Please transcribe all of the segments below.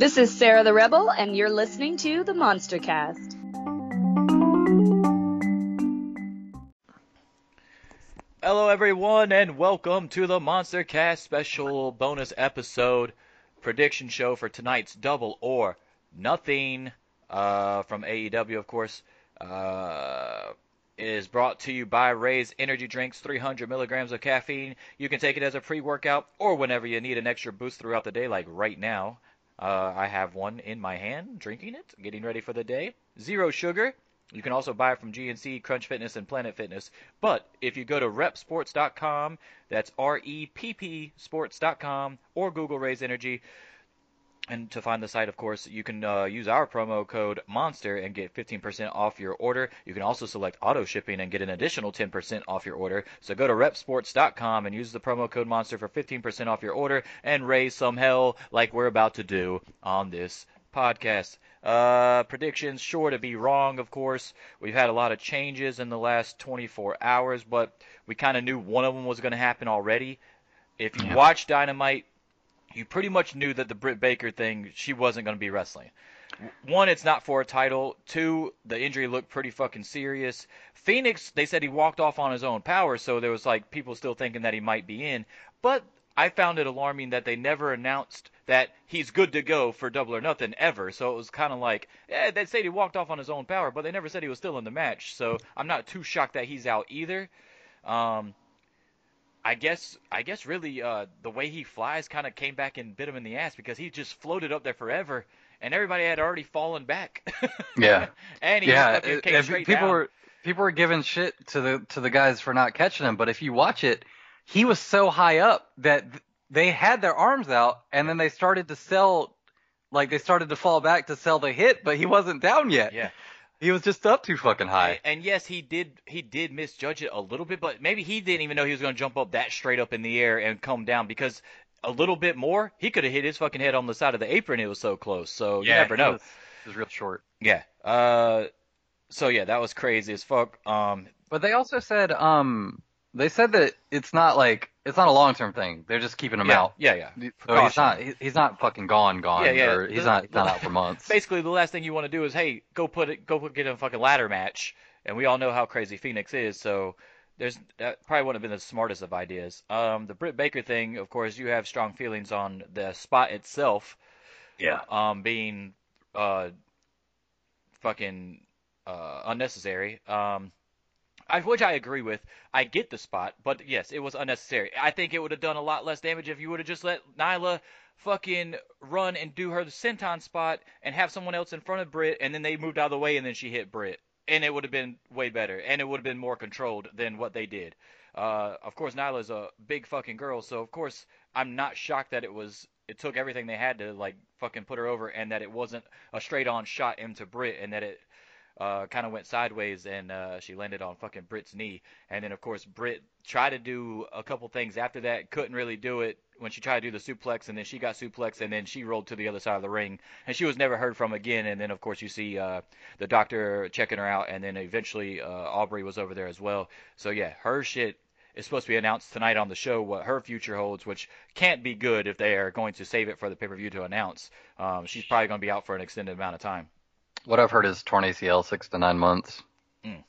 This is Sarah the Rebel, and you're listening to the Monster Cast. Hello, everyone, and welcome to the Monster Cast special bonus episode prediction show for tonight's Double or Nothing uh, from AEW, of course. Uh, is brought to you by Raze Energy Drinks, 300 milligrams of caffeine. You can take it as a pre workout or whenever you need an extra boost throughout the day, like right now. Uh, I have one in my hand, drinking it, getting ready for the day. Zero sugar. You can also buy it from GNC, Crunch Fitness, and Planet Fitness. But if you go to reppsports.com, that's R E P P sports.com, or Google Raze Energy, and to find the site, of course, you can uh, use our promo code MONSTER and get 15% off your order. You can also select auto shipping and get an additional 10% off your order. So go to reppsports.com and use the promo code MONSTER for 15% off your order and raise some hell like we're about to do on this podcast. Uh, predictions sure to be wrong, of course. We've had a lot of changes in the last 24 hours, but we kind of knew one of them was going to happen already. If you Yeah. watch Dynamite, you pretty much knew that the Britt Baker thing, she wasn't going to be wrestling. One, it's not for a title. Two, the injury looked pretty fucking serious. Fenix, they said he walked off on his own power, so there was like people still thinking that he might be in. But I found it alarming that they never announced that he's good to go for double or nothing ever. So it was kind of like, eh, they said he walked off on his own power, but they never said he was still in the match. So I'm not too shocked that he's out either. Um, I guess I guess really uh, the way he flies kind of came back and bit him in the ass because he just floated up there forever, and everybody had already fallen back. Yeah. and he yeah, fucking it- came straight people down. were people were giving shit to the to the guys for not catching him, but if you watch it, he was so high up that they had their arms out, and then they started to sell, like they started to fall back to sell the hit, but he wasn't down yet. Yeah. He was just up too fucking high. And, and yes, he did he did misjudge it a little bit, but maybe he didn't even know he was going to jump up that straight up in the air and come down because a little bit more, he could have hit his fucking head on the side of the apron. It was so close. So you never he know. Was, he was real short. Yeah. Uh. So yeah, that was crazy as fuck. Um. But they also said, um, they said that it's not like it's not a long term thing. They're just keeping him yeah, out. Yeah. Yeah. So he's not he- he's not fucking gone gone Yeah, yeah. or he's The- not he's not out for months. Basically, the last thing you want to do is, hey, go put it, go put, get in a fucking ladder match, and we all know how crazy Fenix is. So there's that probably wouldn't have been the smartest of ideas. Um, the Britt Baker thing, of course, you have strong feelings on the spot itself. Yeah. Um, being uh, fucking uh, unnecessary. Um. I, which I agree with. I get the spot, but yes, it was unnecessary. I think it would have done a lot less damage if you would have just let Nyla fucking run and do her the senton spot and have someone else in front of Britt, and then they moved out of the way and then she hit Britt, and it would have been way better, and it would have been more controlled than what they did. Uh, of course, Nyla's a big fucking girl, so of course I'm not shocked that it was. It took everything they had to like fucking put her over, and that it wasn't a straight on shot into Britt, and that it uh, kind of went sideways and uh, she landed on fucking Britt's knee. And then, of course, Britt tried to do a couple things after that, couldn't really do it when she tried to do the suplex, and then she got suplex, and then she rolled to the other side of the ring, and she was never heard from again. And then, of course, you see uh, the doctor checking her out, and then eventually uh, Aubrey was over there as well. So, yeah, her shit is supposed to be announced tonight on the show what her future holds, which can't be good if they are going to save it for the pay per view to announce. Um, she's probably going to be out for an extended amount of time. What I've heard is torn ACL six to nine months. Mm.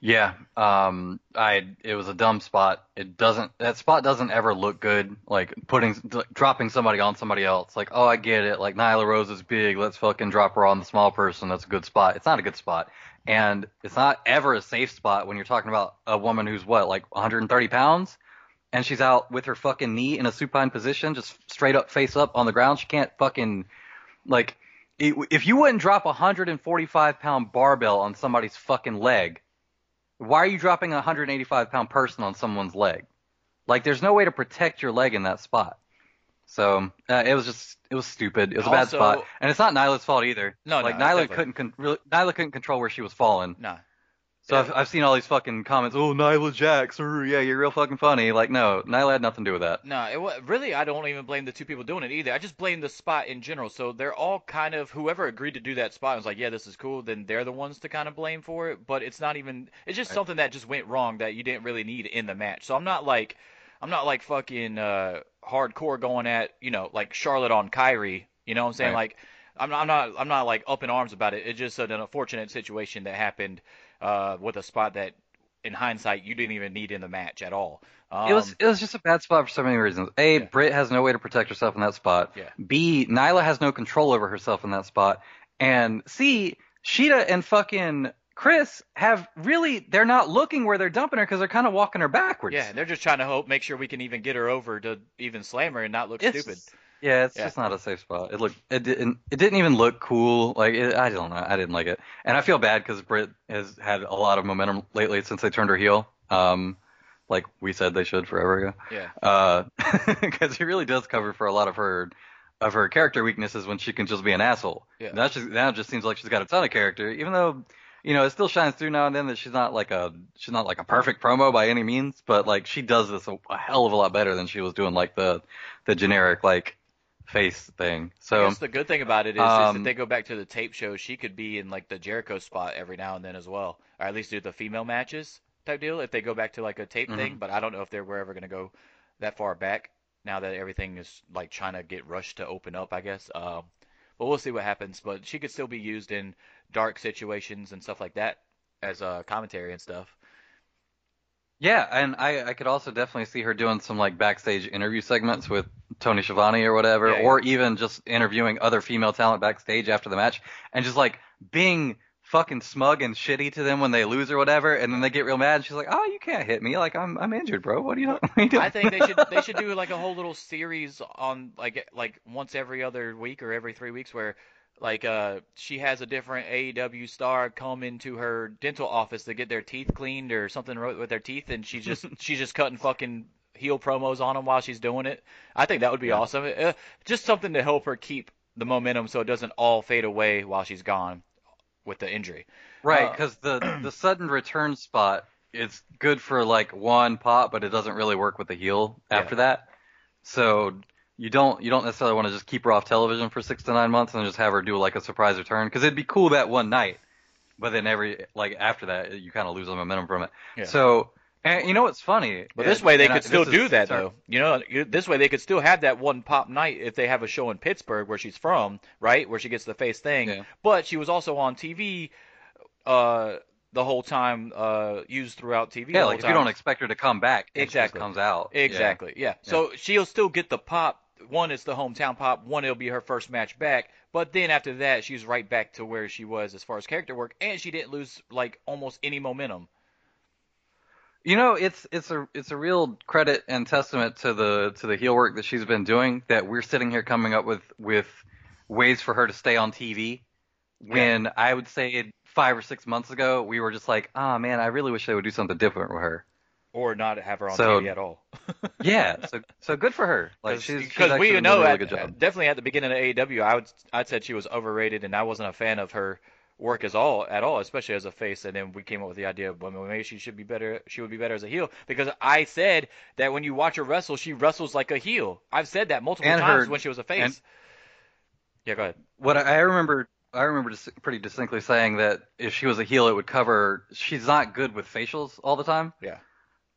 Yeah, um, I it was a dumb spot. It doesn't that spot doesn't ever look good. Like putting dropping somebody on somebody else. Like oh I get it. Like Nyla Rose is big. Let's fucking drop her on the small person. That's a good spot. It's not a good spot, and it's not ever a safe spot when you're talking about a woman who's what like 130 pounds, and she's out with her fucking knee in a supine position, just straight up face up on the ground. She can't fucking like if you wouldn't drop a 145 pound barbell on somebody's fucking leg, why are you dropping a 185 pound person on someone's leg? Like, there's no way to protect your leg in that spot. So uh, it was just it was stupid. It was a bad Also- spot, and it's not Nyla's fault either. No, no, like it's Nyla couldn't con- really, Nyla couldn't control where she was falling. Nah. So Yeah. I've, I've seen all these fucking comments. Oh, Nyla Jax. Yeah, you're real fucking funny. Like, no, Nyla had nothing to do with that. No, it really I don't even blame the two people doing it either. I just blame the spot in general. So they're all kind of whoever agreed to do that spot was like, yeah, this is cool. Then they're the ones to kind of blame for it. But it's not even. It's just Right. something that just went wrong that you didn't really need in the match. So I'm not like, I'm not like fucking uh, hardcore going at you know like Charlotte on Kairi You know what I'm saying? Right. Like, I'm not, I'm not, I'm not like up in arms about it. It's just an unfortunate situation that happened uh, with a spot that, in hindsight, you didn't even need in the match at all. Um, It was it was just a bad spot for so many reasons. A, Yeah. Britt has no way to protect herself in that spot. Yeah. B, Nyla has no control over herself in that spot. And C, Shida and fucking Kris have really they're not looking where they're dumping her because they're kind of walking her backwards. yeah, they're just trying to hope, make sure we can even get her over to even slam her and not look It's- stupid. Yeah, it's Yeah. just not a safe spot. It looked, it didn't, it didn't even look cool. Like, it, I don't know, I didn't like it, and I feel bad because Britt has had a lot of momentum lately since they turned her heel. Um, like we said they should forever ago. Yeah. Uh, because he really does cover for a lot of her, of her character weaknesses when she can just be an asshole. Yeah. Now just now it just seems like she's got a ton of character, even though. You know, it still shines through now and then that she's not like a she's not like a perfect promo by any means, but like she does this a, a hell of a lot better than she was doing like the the generic like face thing. I So guess the good thing about it is, is if um, they go back to the tape show, she could be in like the Jericho spot every now and then as well, or at least do the female matches type deal. If they go back to like a tape Mm-hmm. thing, but I don't know if they're we're ever gonna go that far back now that everything is like trying to get rushed to open up. I guess. Um, but we'll see what happens. But she could still be used in dark situations and stuff like that as a commentary and stuff. Yeah, and I I could also definitely see her doing some like backstage interview segments with Tony Schiavone or whatever, Yeah, yeah. or even just interviewing other female talent backstage after the match and just like being fucking smug and shitty to them when they lose or whatever, and then they get real mad. And she's like, "Oh, you can't hit me! Like I'm I'm injured, bro. What are you, what are you doing?" I think they should they should do like a whole little series on like like once every other week or every three weeks where like uh she has a different AEW star come into her dental office to get their teeth cleaned or something with their teeth and she's just she's just cutting fucking heel promos on them while she's doing it. I think that would be Yeah. awesome. Uh, just something to help her keep the momentum so it doesn't all fade away while she's gone with the injury. Right, Uh, because the the sudden return spot is good for like one pop, but it doesn't really work with the heel after that. So you don't you don't necessarily want to just keep her off television for six to nine months and just have her do like a surprise return because it'd be cool that one night, but then every like after that you kind of lose the momentum from it. Yeah. So and you know what's funny? But this way they and I- could still this is- do that sorry. though. You know, this way they could still have that one pop night if they have a show in Pittsburgh where she's from, right, where she gets the face thing. Yeah. But she was also on TV uh, the whole time, uh, used throughout TV. Yeah, like if you don't expect her to come back, and she just Exactly. comes out. Exactly. Yeah. So she'll still get the pop. One is the hometown pop. One it'll be her first match back. But then after that, she's right back to where she was as far as character work, and she didn't lose like almost any momentum. You know, it's it's a it's a real credit and testament to the to the heel work that she's been doing that we're sitting here coming up with with ways for her to stay on TV. When I would say five or six months ago, we were just like, oh man, I really wish they would do something different with her. Or not have her on So- TV at all. Yeah, so so good for her. Like she's she's because we know really at, good job. definitely at the beginning of AEW, I would I said she was overrated, and I wasn't a fan of her work as all at all, especially as a face. And then we came up with the idea of well, maybe she should be better. She would be better as a heel because I said that when you watch her wrestle, she wrestles like a heel. I've said that multiple And times her- when she was a face. and- yeah, go ahead. What I I remember, I remember pretty distinctly saying that if she was a heel, it would cover. She's not good with facials all the time. Yeah.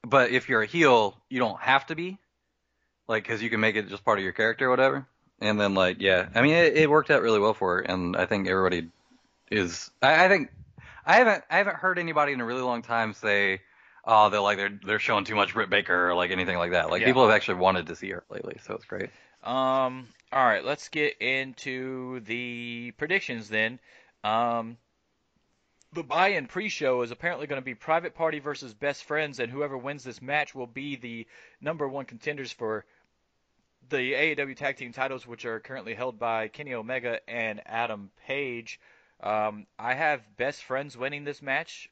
But if you're a heel, you don't have to be, like, because you can make it just part of your character or whatever. And then, like, yeah, I mean, it, it worked out really well for her, and I think everybody is. I, I think I haven't I haven't heard anybody in a really long time say, oh, they're like they're they're showing too much Britt Baker or like anything like that. Like Yeah. people have actually wanted to see her lately, so it's great. Um. All right, let's get into the predictions then. Um, the buy-in pre-show is apparently going to be Private Party versus Best Friends, and whoever wins this match will be the number one contenders for the AEW Tag Team titles, which are currently held by Kenny Omega and Adam Page. Um, I have Best Friends winning this match.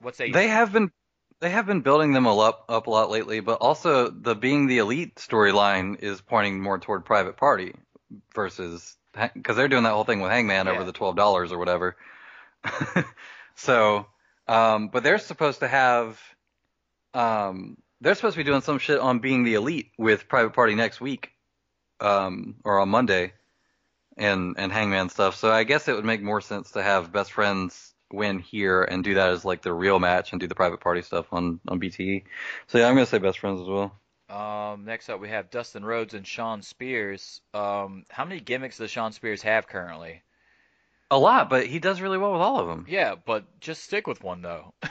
What's They have been they have been building them a up up a lot lately, but also the being the elite storyline is pointing more toward Private Party versus because they're doing that whole thing with Hangman Yeah. over the twelve dollars or whatever. so, um, but they're supposed to have, um, they're supposed to be doing some shit on being the elite with Private Party next week, um, or on Monday, and and Hangman stuff. So I guess it would make more sense to have Best Friends win here and do that as like the real match and do the Private Party stuff on on BTE. So yeah, I'm gonna say Best Friends as well. Um, next up we have Dustin Rhodes and Shawn Spears. Um, how many gimmicks does Shawn Spears have currently? A lot, but he does really well with all of them. Yeah, but just stick with one though.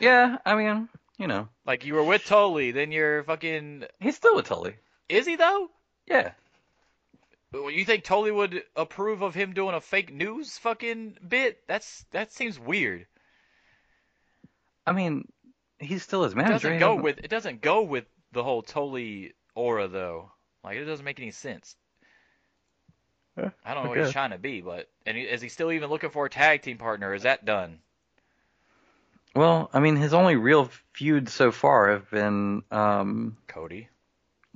Yeah, I mean, you know, like you were with Tully, then you're fucking. he's still with Tully. Is he though? Yeah. You think Tully would approve of him doing a fake news fucking bit? That's that seems weird. I mean, he's still his It manager. doesn't go with it doesn't go with the whole Tully aura though. Like it doesn't make any sense. Yeah, I don't know I what he's trying to be, but and he, is he still even looking for a tag team partner? Is that done? Well, I mean, his only real feuds so far have been um, Cody.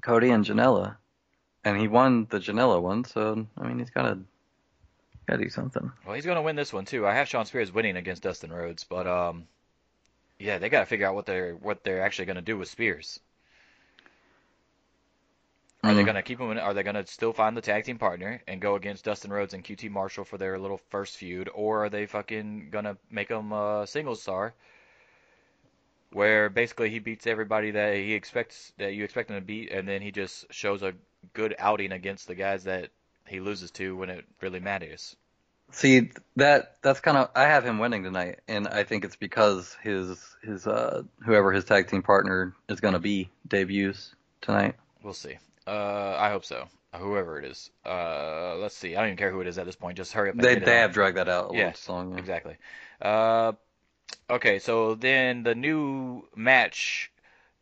Cody and Janela, and he won the Janela one. So I mean, he's gotta gotta do something. Well, he's going to win this one too. I have Shawn Spears winning against Dustin Rhodes, but um, yeah, they got to figure out what they're what they're actually going to do with Spears. Are they Mm. going to keep him? In, are they going to still find the tag team partner and go against Dustin Rhodes and QT Marshall for their little first feud, or are they fucking going to make him a singles star, where basically he beats everybody that he expects that you expect him to beat, and then he just shows a good outing against the guys that he loses to when it really matters. See that that's kind of I have him winning tonight, and I think it's because his his uh whoever his tag team partner is gonna be debuts tonight. We'll see. Uh, I hope so. Whoever it is. Uh, let's see. I don't even care who it is at this point. Just hurry up and They they have dragged that out a Yeah, long. yeah. Exactly. Uh, okay, so then the new match,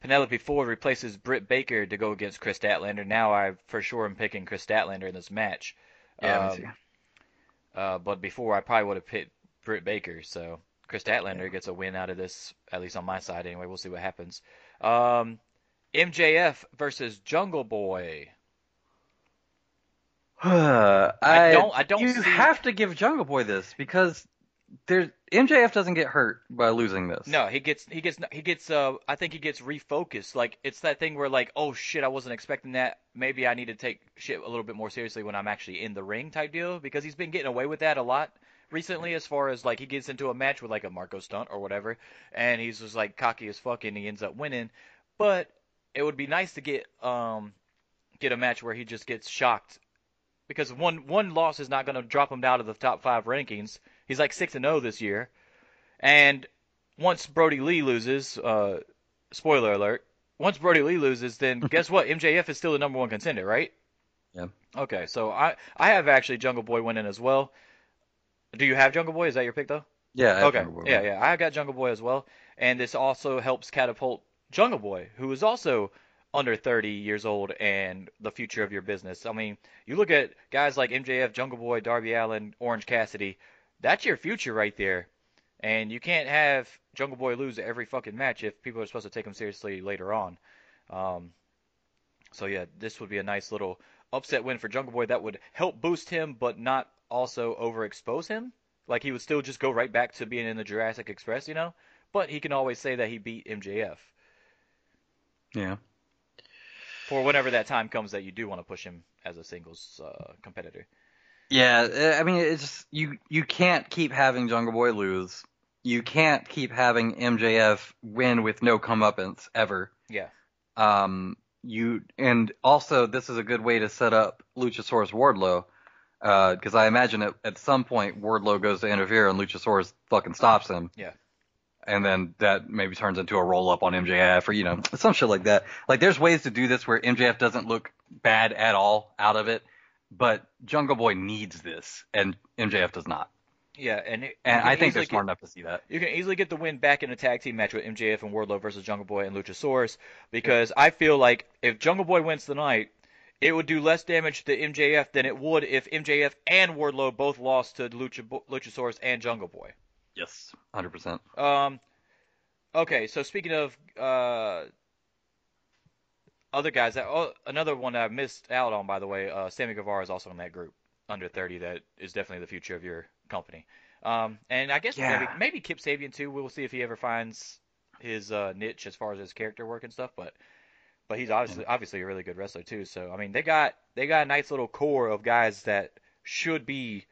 Penelope Ford replaces Britt Baker to go against Kris Statlander. Now I for sure am picking Kris Statlander in this match. Yeah, Um. Uh, but before I probably would have picked Britt Baker. So Kris Statlander gets a win out of this, at least on my side. Anyway, we'll see what happens. Um, MJF versus Jungle Boy. I, I don't- I don't You see- have to give Jungle Boy this because there's MJF doesn't get hurt by losing this. No, he gets he gets he gets uh I think he gets refocused. Like it's that thing where like, oh shit, I wasn't expecting that. Maybe I need to take shit a little bit more seriously when I'm actually in the ring type deal because he's been getting away with that a lot recently as far as like he gets into a match with like a Marko Stunt or whatever and he's just like cocky as fuck and he ends up winning. But it would be nice to get um get a match where he just gets shocked because one one loss is not going to drop him down to the top 5 rankings. He's like 6 and 0 this year. And once Brodie Lee loses, uh, spoiler alert, once Brodie Lee loses, then guess what? MJF is still the number one contender, right? Yeah. Okay, so I I have actually Jungle Boy winning as well. Do you have Jungle Boy? Is that your pick though? Yeah. I have Okay. Jungle Boy. Yeah, yeah. I got Jungle Boy as well, and this also helps catapult Jungle Boy, who is also under 30 years old and the future of your business. I mean, you look at guys like MJF, Jungle Boy, Darby Allin, Orange Cassidy. That's your future right there. And you can't have Jungle Boy lose every fucking match if people are supposed to take him seriously later on. Um, so yeah, this would be a nice little upset win for Jungle Boy that would help boost him, but not also overexpose him. Like he would still just go right back to being in the Jurassic Express, you know. But he can always say that he beat MJF Yeah. for whenever that time comes that you do want to push him as a singles uh, competitor. Yeah, uh, I mean, it's just, you you can't keep having Jungle Boy lose. You can't keep having MJF win with no comeuppance ever. Yeah. Um, you and also this is a good way to set up Luchasaurus Wardlow, because I imagine at, at some point Wardlow goes to interfere and Luchasaurus fucking stops him. Yeah. And then that maybe turns into a roll up on MJF or you know some shit like that. Like there's ways to do this where MJF doesn't look bad at all out of it, but Jungle Boy needs this and MJF does not. Yeah, and it, And I think they're smart get- enough to see that. You can easily get the win back in a tag team match with MJF and Wardlow versus Jungle Boy and Luchasaurus because I feel like if Jungle Boy wins tonight, it would do less damage to MJF than it would if MJF and Wardlow both lost to Lucha, Luchasaurus and Jungle Boy. Yes, hundred percent. Um, okay, so speaking of uh, other guys, that oh, another one that I missed out on, by the way, uh, Sammy Guevara is also in that group under 30. That is definitely the future of your company. Um, and I guess maybe maybe Kip Sabian too. We'll see if he ever finds his uh, niche as far as his character work and stuff. But but he's obviously obviously a really good wrestler too. So I mean, they got they got a nice little core of guys that should be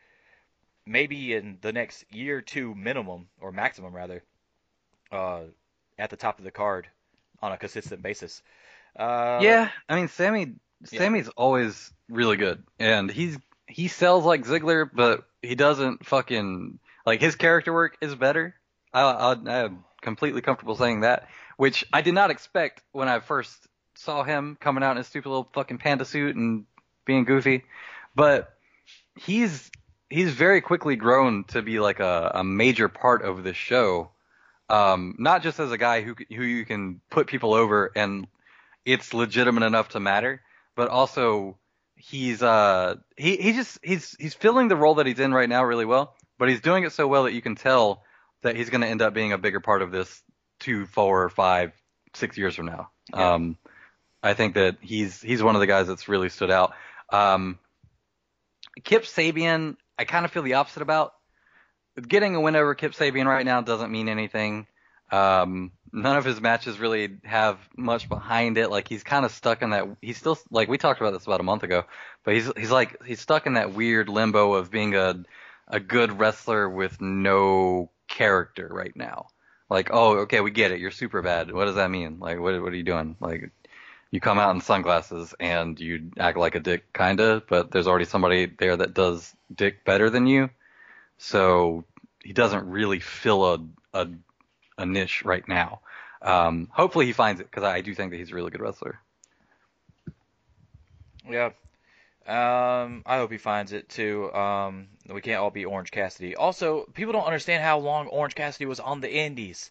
maybe in the next year or two minimum or maximum rather uh, at the top of the card on a consistent basis. Uh, yeah, I mean Sammy Sammy's always really good, and he's he sells like Ziggler, but he doesn't fucking like his character work is better. I, I, I'm completely comfortable saying that, which I did not expect when I first saw him coming out in his stupid little fucking panda suit and being goofy, but he's he's very quickly grown to be like a, a major part of the show. Um, not just as a guy who who you can put people over and it's legitimate enough to matter, but also he's uh he he just he's he's filling the role that he's in right now really well, but he's doing it so well that you can tell that he's going to end up being a bigger part of this two, four, five, six years from now. Yeah. Um, I think that he's he's one of the guys that's really stood out. Um, Kip Sabian, I kind of feel the opposite about. Getting a win over Kip Sabian right now doesn't mean anything. Um, none of his matches really have much behind it. Like he's kind of stuck in that. He's still like we talked about this about a month ago, but he's he's like he's stuck in that weird limbo of being a a good wrestler with no character right now. Like, oh, okay, we get it. You're super bad. What does that mean? Like, what what are you doing? Like, you come out in sunglasses and you act like a dick, kinda, but there's already somebody there that does dick better than you. So he doesn't really fill a a, a niche right now. Um, hopefully he finds it because I do think that he's a really good wrestler. Yeah. Um, I hope he finds it too. Um, we can't all be Orange Cassidy. Also, people don't understand how long Orange Cassidy was on the Indies.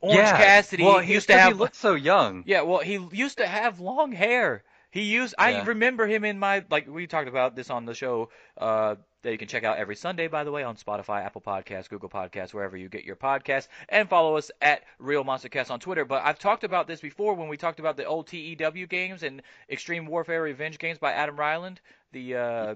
Orange yeah, Cassidy well, he used to have He looked so young. Yeah, well, he used to have long hair. He used. I remember him in my like we talked about this on the show. Uh, that you can check out every Sunday, by the way, on Spotify, Apple Podcasts, Google Podcasts, wherever you get your podcasts, and follow us at Real Monster Cast on Twitter. But I've talked about this before when we talked about the old TEW games and Extreme Warfare Revenge games by Adam Ryland, the uh,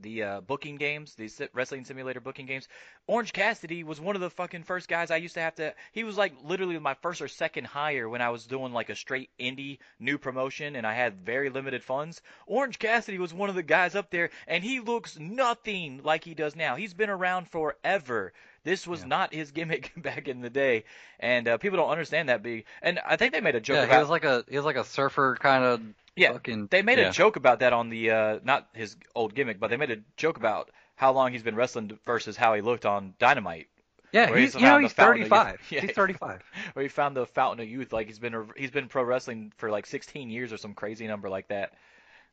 the uh, booking games, these wrestling simulator booking games. Orange Cassidy was one of the fucking first guys I used to have to. He was like literally my first or second hire when I was doing like a straight indie new promotion and I had very limited funds. Orange Cassidy was one of the guys up there, and he looks nothing like he does now. He's been around forever. This was Yeah. not his gimmick back in the day, and uh, people don't understand that big. And I think they made a joke Yeah, about he was like a he was like a surfer kind of Yeah, fucking. they made yeah. a joke about that on the uh, not his old gimmick, but they made a joke about how long he's been wrestling versus how he looked on Dynamite, Yeah, he's he's you know he's the fountain of 35. Yeah. He's 35. where he found the fountain of youth. Like he's been he's been pro wrestling for like 16 years or some crazy number like that.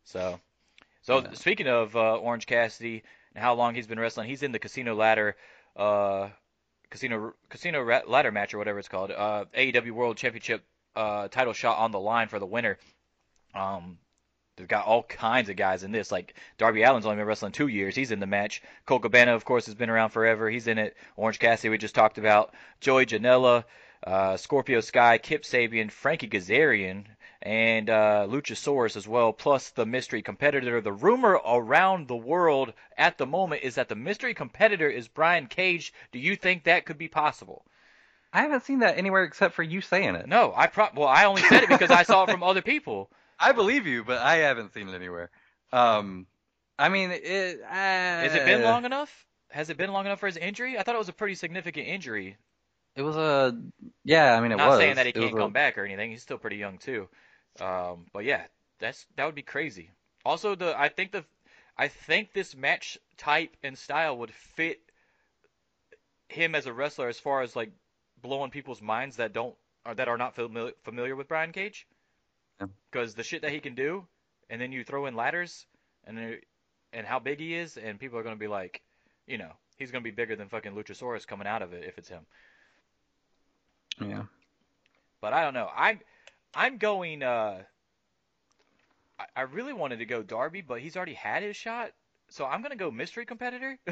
So, so Yeah. speaking of uh, Orange Cassidy and how long he's been wrestling, he's in the Casino Ladder, uh, Casino Casino Ladder match or whatever it's called, uh, AEW World Championship uh, title shot on the line for the winner. Um, they've got all kinds of guys in this. Like Darby Allin's only been wrestling two years. He's in the match. Colt Cabana, of course, has been around forever. He's in it. Orange Cassidy, we just talked about. Joey Janela, uh, Scorpio Sky, Kip Sabian, Frankie Kazarian, and uh, Luchasaurus as well, plus the mystery competitor. The rumor around the world at the moment is that the mystery competitor is Brian Cage. Do you think that could be possible? I haven't seen that anywhere except for you saying it. No, I pro- well, I only said it because I saw it from other people. I believe you, but I haven't seen it anywhere. Um, I mean, it. Uh, Has it been long enough? Has it been long enough for his injury? I thought it was a pretty significant injury. It was a. Yeah, I mean, it Not was. saying that he It can't a- come back or anything. He's still pretty young too. Um, but yeah, that's that would be crazy. Also, the I think the I think this match type and style would fit him as a wrestler as far as like blowing people's minds that don't or that are not familiar familiar with Brian Cage. Yeah. Because the shit that he can do, and then you throw in ladders, and then- and how big he is, and people are gonna be like, you know, he's gonna be bigger than fucking Luchasaurus coming out of it if it's him. Yeah. But I don't know. I'm I'm going. Uh, I, I really wanted to go Darby, but he's already had his shot, so I'm gonna go mystery competitor.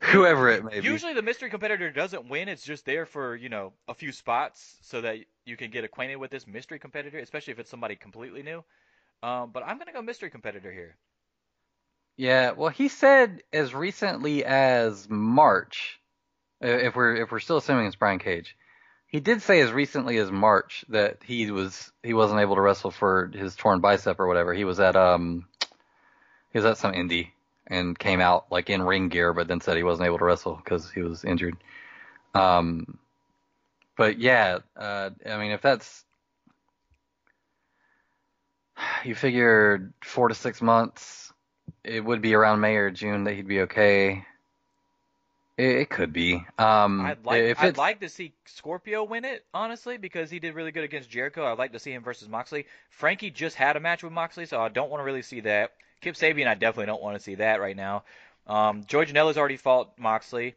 Whoever it may be. Usually the mystery competitor doesn't win; it's just there for you know a few spots so that you can get acquainted with this mystery competitor, especially if it's somebody completely new. Um, but I'm gonna go mystery competitor here. Yeah, well, he said as recently as March, uh, if we're if we're still assuming it's Brian Cage, he did say as recently as March that he was he wasn't able to wrestle for his torn bicep or whatever. He was at um he was at some indie and came out like in ring gear, but then said he wasn't able to wrestle because he was injured. Um, but yeah, uh, I mean if that's you figure four to six months, it would be around May or June that he'd be okay. It, it could be. Um, I'd like if I'd like to see Scorpio win it, honestly, because he did really good against Jericho. I'd like to see him versus Moxley. Frankie just had a match with Moxley, so I don't want to really see that. Kip Sabian, I definitely don't want to see that right now. Um, Joey Janela's already fought Moxley.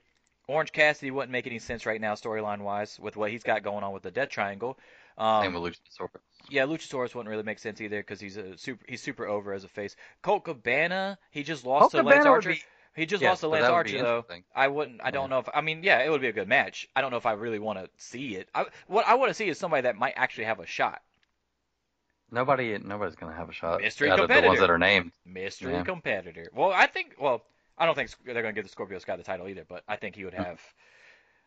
Orange Cassidy wouldn't make any sense right now, storyline wise, with what he's got going on with the Death Triangle. Um, same with Luchasaurus. yeah, Luchasaurus wouldn't really make sense either because he's a super he's super over as a face. Colt Cabana, he just lost Colt to Lance Cabana would Archer. be- He just Yes, lost to Lance that would be Archer though. I wouldn't. I don't Yeah. know if. I mean, yeah, it would be a good match. I don't know if I really want to see it. I, what I want to see is somebody that might actually have a shot. Nobody, nobody's gonna have a shot Mystery out of the ones that are named. Mystery Yeah. competitor. Well, I think. Well, I don't think they're going to give the Scorpio Sky the title either, but I think he would have,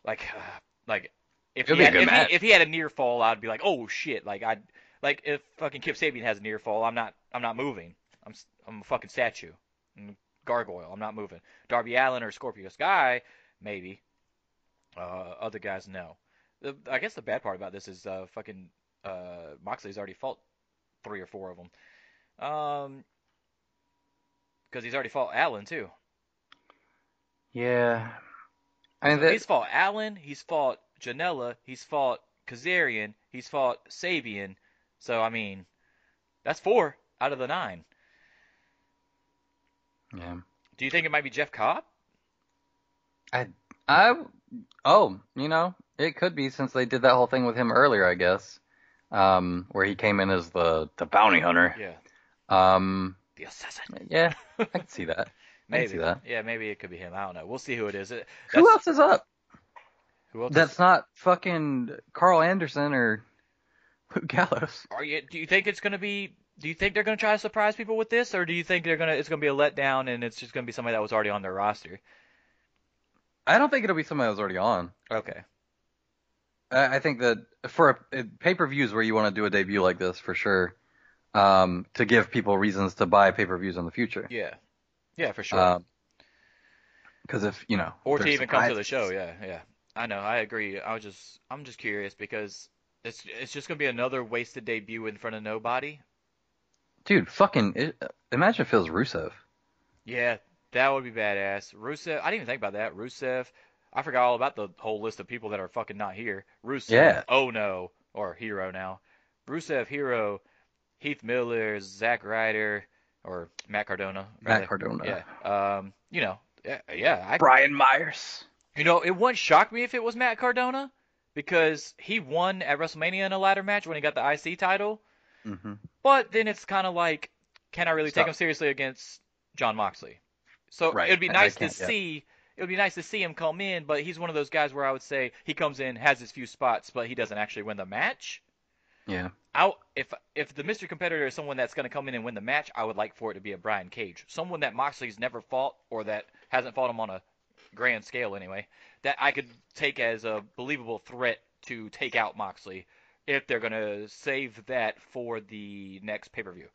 like, uh, like if he, had, if, he, if he had a near fall, I'd be like, oh shit, like I, like if fucking Kip Sabian has a near fall, I'm not, I'm not moving. I'm, I'm a fucking statue, I'm a gargoyle. I'm not moving. Darby Allin or Scorpio Sky, maybe. Uh, other guys, no. The, I guess the bad part about this is uh, fucking uh, Moxley's already fought three or four of them. Um, because he's already fought Allin too. Yeah, I mean So that, he's fought Allin, he's fought Janela, he's fought Kazarian, he's fought Sabian. So I mean, that's four out of the nine. Yeah. Do you think it might be Jeff Cobb? I, I oh, you know, it could be since they did that whole thing with him earlier, I guess, um, where he came in as the the bounty hunter. Yeah, Um, the assassin. yeah, I can see that. I can Maybe. see that. Yeah, maybe it could be him. I don't know. We'll see who it is. It, Who else is up? Who else? That's is, not fucking Karl Anderson or Luke Gallows. are you? Do you think it's gonna be? Do you think they're gonna try to surprise people with this, or do you think they're gonna? It's gonna be a letdown, and it's just gonna be somebody that was already on their roster. I don't think it'll be somebody that was already on. Okay. I I think that for a, pay per views where you want to do a debut like this, for sure, um, to give people reasons to buy pay per views in the future. Yeah. Yeah, for sure. Because if you know, or to even come to the show. Yeah, yeah. I know. I agree. I was just, I'm just curious because it's, it's just gonna be another wasted debut in front of nobody. Dude, fucking, it, imagine if it was Rusev. Yeah, that would be badass. Rusev. I didn't even think about that. Rusev. I forgot all about the whole list of people that are fucking not here. Rusev. Yeah. Oh no. Or Hero now. Rusev, Hero, Heath Miller, Zack Ryder, or Matt Cardona. Matt rather. Cardona. Yeah. Um. You know. Yeah. Yeah. I, Brian Myers. You know, it wouldn't shock me if it was Matt Cardona because he won at WrestleMania in a ladder match when he got the IC title. hmm But then it's kind of like, can I really take him seriously against Jon Moxley? So Right, it'd be nice to yeah. see. It would be nice to see him come in, but he's one of those guys where I would say he comes in, has his few spots, but he doesn't actually win the match. Yeah. I, if if the mystery competitor is someone that's going to come in and win the match, I would like for it to be a Brian Cage, someone that Moxley's never fought or that hasn't fought him on a grand scale anyway, that I could take as a believable threat to take out Moxley if they're going to save that for the next pay per view.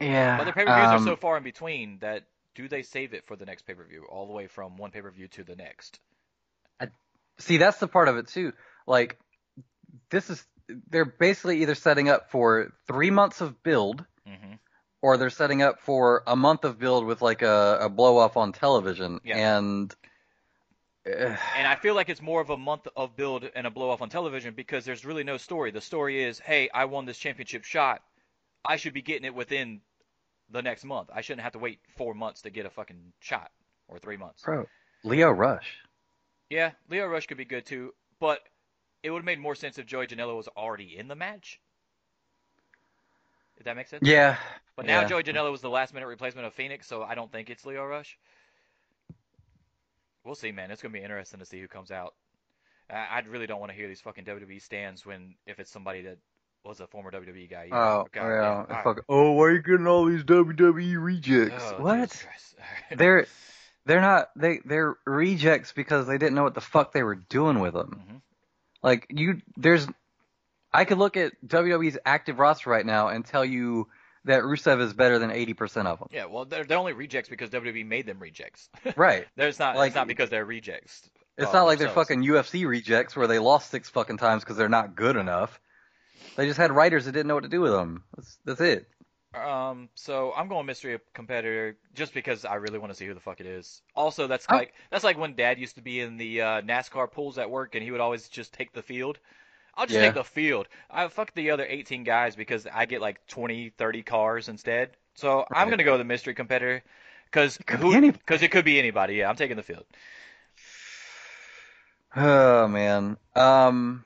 Yeah. But the pay per views um, are so far in between that do they save it for the next pay per view, all the way from one pay per view to the next? I, See, that's the part of it too. Like, this is they're basically either setting up for three months of build, hmm or they're setting up for a month of build with like a, a blow off on television. Yeah. And And I feel like it's more of a month of build and a blow off on television because there's really no story. The story is, hey, I won this championship shot. I should be getting it within the next month. I shouldn't have to wait four months to get a fucking shot or three months. bro, Lio Rush. Yeah, Lio Rush could be good too, but it would have made more sense if Joey Janela was already in the match. Did that make sense? Yeah. But now yeah. Joey Janela was the last minute replacement of Fenix, so I don't think it's Leo Rush. We'll see, man. It's gonna be interesting to see who comes out. I, I really don't want to hear these fucking WWE stands when if it's somebody that was a former WWE guy. you know, Oh, God yeah. All fucking- oh, why are you getting all these WWE rejects? Oh, what? They're they're not they they're rejects because they didn't know what the fuck they were doing with them. Mhm. Like you, there's, I could look at WWE's active roster right now and tell you that Rusev is better than 80% of them. Yeah, well, they're, they're only rejects because WWE made them rejects. Right. There's not. Like- it's not because they're rejects. It's not like they're fucking UFC rejects where they lost six fucking times because they're not good enough. They just had writers that didn't know what to do with them. That's that's it. Um, so I'm going mystery competitor just because I really want to see who the fuck it is. Also, that's Oh. like that's like when Dad used to be in the uh, NASCAR pools at work, and he would always just take the field. I'll just Yeah. take the field. I fuck the other 18 guys because I get like 20, 30 cars instead. So I'm gonna go the mystery competitor because because it could be anybody. Yeah, I'm taking the field. Oh man. Um.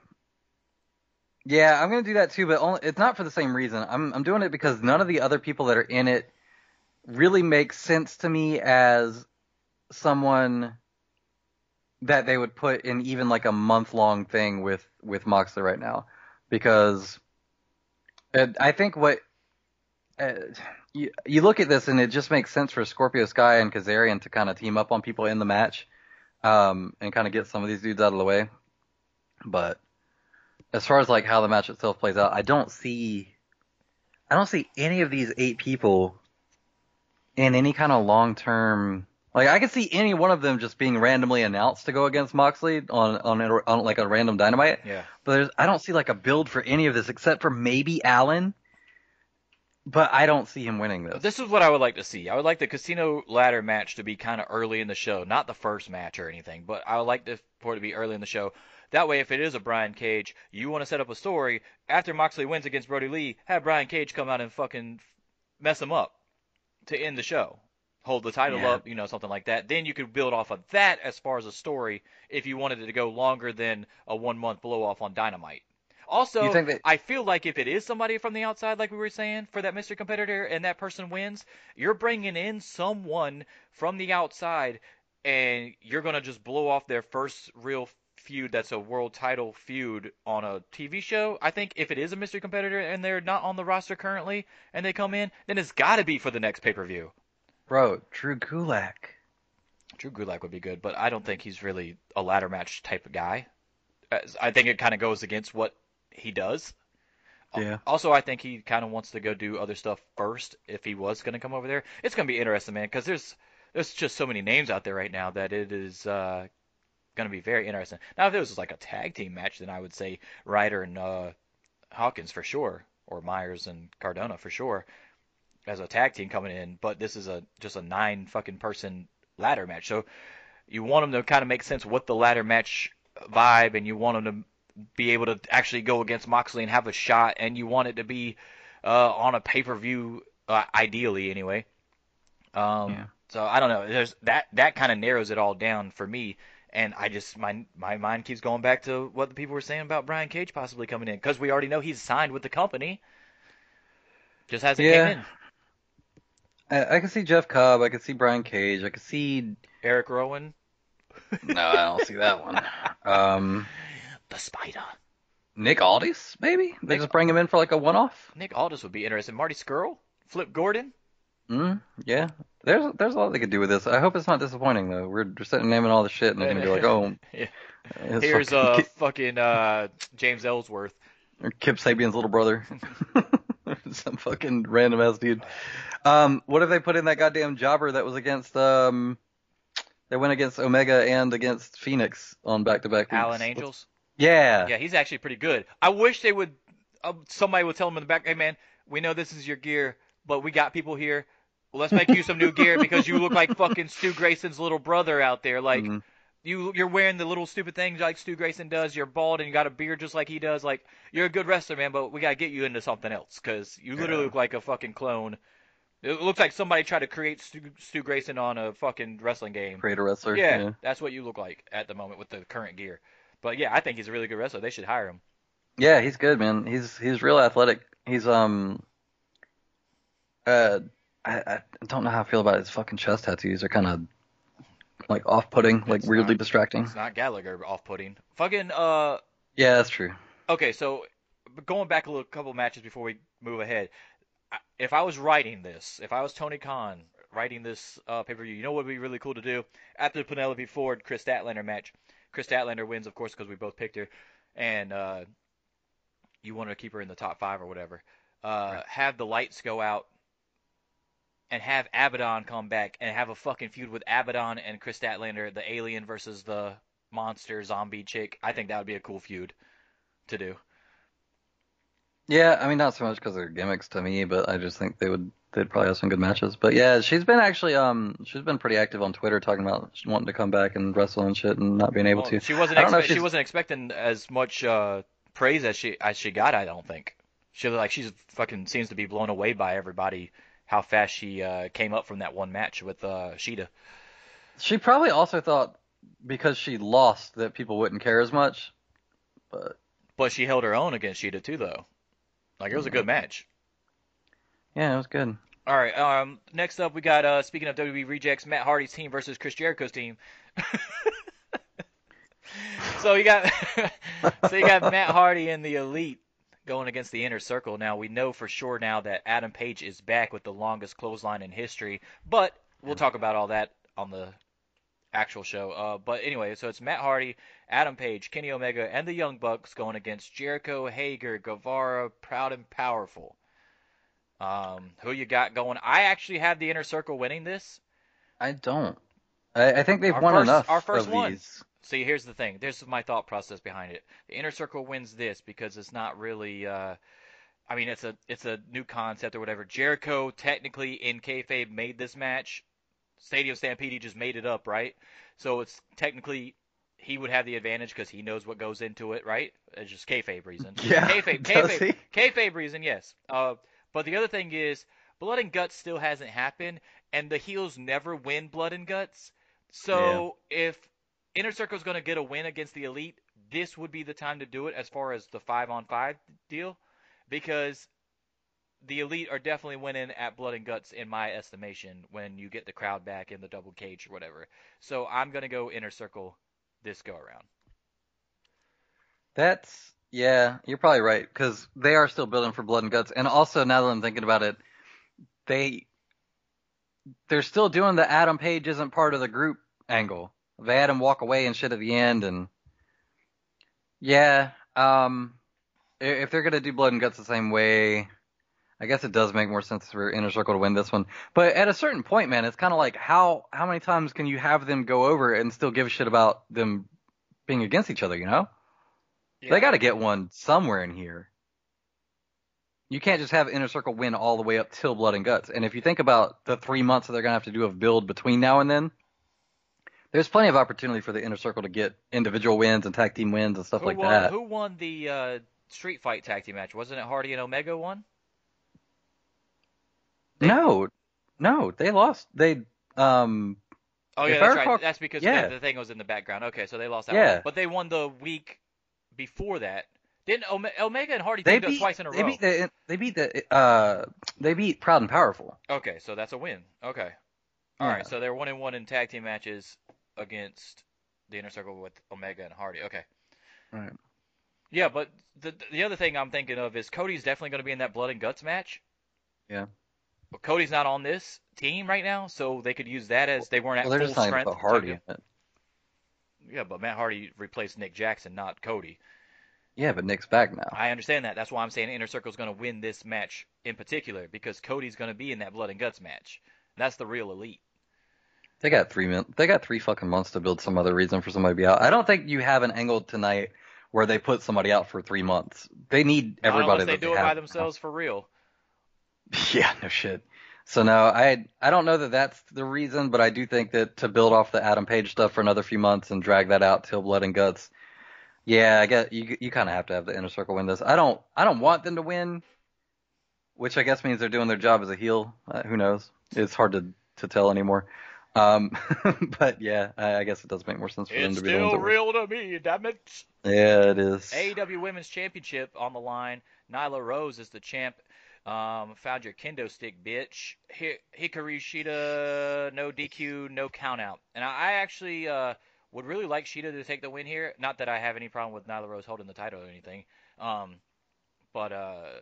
Yeah, I'm gonna do that too, but only, it's not for the same reason. I'm I'm doing it because none of the other people that are in it really make sense to me as someone that they would put in even like a month long thing with with Moxley right now, because uh, I think what uh, you you look at this and it just makes sense for Scorpio Sky and Kazarian to kind of team up on people in the match um, and kind of get some of these dudes out of the way. But as far as like how the match itself plays out, I don't see, I don't see any of these eight people in any kind of long term. Like I could see any one of them just being randomly announced to go against Moxley on on, on like a random Dynamite. Yeah. But there's, I don't see like a build for any of this except for maybe Allin. But I don't see him winning this. This is what I would like to see. I would like the casino ladder match to be kind of early in the show, not the first match or anything, but I would like to, for it to be early in the show. That way, if it is a Brian Cage, you want to set up a story after Moxley wins against Brodie Lee, have Brian Cage come out and fucking mess him up to end the show, hold the title Yeah. up, you know, something like that. Then you could build off of that as far as a story if you wanted it to go longer than a one month blow off on Dynamite. Also, that- I feel like if it is somebody from the outside, like we were saying, for that mystery competitor, and that person wins, you're bringing in someone from the outside, and you're gonna just blow off their first real feud that's a world title feud on a TV show. I think if it is a mystery competitor and they're not on the roster currently, and they come in, then it's got to be for the next pay per view. Bro, Drew Gulak. Drew Gulak would be good, but I don't think he's really a ladder match type of guy. I think it kind of goes against what he does. Yeah. Also, I think he kind of wants to go do other stuff first if he was going to come over there. It's going to be interesting, man, because there's there's just so many names out there right now that it is uh, going to be very interesting. Now, if it was like a tag team match, then I would say Ryder and uh, Hawkins for sure, or Myers and Cardona for sure, as a tag team coming in. But this is a just a nine fucking person ladder match, so you want them to kind of make sense with the ladder match vibe, and you want them to be able to actually go against Moxley and have a shot, and you want it to be uh, on a pay per view, uh, ideally anyway. Um, Yeah. So I don't know. There's that that kind of narrows it all down for me, and I just my my mind keeps going back to what the people were saying about Brian Cage possibly coming in because we already know he's signed with the company. Just hasn't Yeah. came in. I, I can see Jeff Cobb. I can see Brian Cage. I can see. Eric Rowan, No, I don't see that one. Um, the Spider. Nick Aldis, maybe they Nick- just bring him in for like a one-off. Nick Aldis would be interesting. Marty Scurll, Flip Gordon. Mm, yeah, there's there's a lot they could do with this. I hope it's not disappointing though. We're just sitting naming all the shit, and they're gonna be like, oh, Yeah. Here's fucking uh fucking uh James Ellsworth. or Kip Sabian's little brother, some fucking random ass dude. Um, what if they put in that goddamn jobber that was against um, they went against Omega and against Fenix on back-to-back. Alan Angels. Yeah, Yeah, he's actually pretty good. I wish they would. Uh, somebody would tell him in the back, "Hey man, we know this is your gear, but we got people here. Well, let's make you some new gear because you look like fucking Stu Grayson's little brother out there. Like Mhm. You, you're wearing the little stupid things like Stu Grayson does. You're bald and you got a beard just like he does. Like you're a good wrestler, man, but we gotta get you into something else because you literally Yeah. look like a fucking clone. It looks like somebody tried to create Stu, Stu Grayson on a fucking wrestling game. create a wrestler. Yeah, yeah. that's what you look like at the moment with the current gear. But yeah, I think he's a really good wrestler. They should hire him. Yeah, he's good, man. He's he's real athletic. He's um uh I, I don't know how I feel about his fucking chest tattoos. They're kind of like off-putting, like It's weirdly not- distracting. It's not Gallagher off-putting. Fucking uh. Yeah, that's true. Okay, so going back a little couple matches before we move ahead. If I was writing this, if I was Tony Khan writing this uh, pay-per-view, you know what would be really cool to do after the Penelope Ford Kris Statlander match. Kris Statlander wins, of course, because we both picked her, and uh, you wanted to keep her in the top five or whatever. Uh, Right. Have the lights go out. And have Abaddon come back and have a fucking feud with Abaddon and Kris Statlander, the alien versus the monster zombie chick. I think that would be a cool feud to do. Yeah, I mean not so much because they're gimmicks to me, but I just think they would they'd probably have some good matches. But yeah, she's been actually um she's been pretty active on Twitter talking about wanting to come back and wrestle and shit and not being able Well, to. she wasn't I don't expe- she wasn't expecting as much uh, praise as she as she got. I don't think she like she's fucking seems to be blown away by everybody how fast she uh, came up from that one match with uh, Shida. She probably also thought because she lost that people wouldn't care as much. But But she held her own against Shida too, though. Like it was a good match. yeah, it was good. All right. Um. Next up, we got uh. Speaking of WWE rejects, Matt Hardy's team versus Chris Jericho's team. so you got so you got Matt Hardy and the Elite going against the Inner Circle. Now we know for sure now that Adam Page is back with the longest clothesline in history, but we'll talk about all that on the actual show. Uh, but anyway, so it's Matt Hardy, Adam Page, Kenny Omega, and the Young Bucks going against Jericho, Hager, Guevara, Proud and Powerful. Um, who you got going? I actually have the Inner Circle winning this. I don't. I, I think they've Our won first- enough our first of one. these. See, here's the thing. This is my thought process behind it. The Inner Circle wins this because it's not really. Uh, I mean, it's a it's a new concept or whatever. Jericho technically in kayfabe made this match. Stadium Stampede just made it up, right? So it's technically he would have the advantage because he knows what goes into it, right? It's just kayfabe reason. Yeah, kayfabe, kayfabe, kayfabe reason, yes. Uh, but the other thing is, Blood and Guts still hasn't happened, and the heels never win Blood and Guts. So if Inner Circle's going to get a win against the Elite, this would be the time to do it as far as the five on five deal, because the Elite are definitely winning at Blood and Guts in my estimation when you get the crowd back in the double cage or whatever. So I'm going to go Inner Circle this go around. That's yeah, you're probably right because they are still building for blood and guts, and also now that I'm thinking about it, they they're still doing the Adam Page isn't part of the group angle. They had him walk away and shit at the end, and yeah, um, if they're gonna do blood and guts the same way, I guess it does make more sense for Inner Circle to win this one. But at a certain point, man, it's kind of like how how many times can you have them go over and still give a shit about them being against each other? You know? They got to get one somewhere in here. You can't just have Inner Circle win all the way up till Blood and Guts. And if you think about the three months that they're gonna have to do of build between now and then, there's plenty of opportunity for the Inner Circle to get individual wins and tag team wins and stuff who like won, that. Who won the uh, Street Fight tag team match? Wasn't it Hardy and Omega won? No, no, they lost. They um Oh yeah, that's right. That's because yeah. the, thing was in the background. Okay, so they lost that Yeah. one. But they won the week before that. Didn't Omega and Hardy they beat twice in a they row? beat the they beat the uh they beat Proud and Powerful. Okay, so that's a win. Okay. All Yeah. right, so they're one and one in tag team matches against the Inner Circle with Omega and Hardy. Okay. Right. Yeah, but the the other thing I'm thinking of is Cody's definitely going to be in that Blood and Guts match. Yeah. But Cody's not on this team right now, so they could use that as they weren't at Well, full strength. about Hardy. Yeah, but Matt Hardy replaced Nick Jackson, not Cody. Yeah, but Nick's back now. I understand that. That's why I'm saying Inner Circle's going to win this match in particular because Cody's going to be in that Blood and Guts match. That's the real elite. They got three min- They got three fucking months to build some other reason for somebody to be out. I don't think you have an angle tonight where they put somebody out for three months. They need everybody. unless they do it have by now. themselves for real. Yeah, no shit. So no, I I don't know that that's the reason, but I do think that to build off the Adam Page stuff for another few months and drag that out till Blood and Guts. Yeah, I guess you you kind of have to have the Inner Circle win this. I don't I don't want them to win, which I guess means they're doing their job as a heel. Uh, who knows? It's hard to to tell anymore. Um, but yeah, I, I guess it does make more sense for them to be the ones still that win. real to me, damn it. Yeah, it is. AEW Women's Championship on the line. Nyla Rose is the champ. Um, found your kendo stick, bitch. Hi- Hikaru Shida, no DQ, no count out. And I, I actually uh, would really like Shida to take the win here. Not that I have any problem with Nyla Rose holding the title or anything. Um, but uh,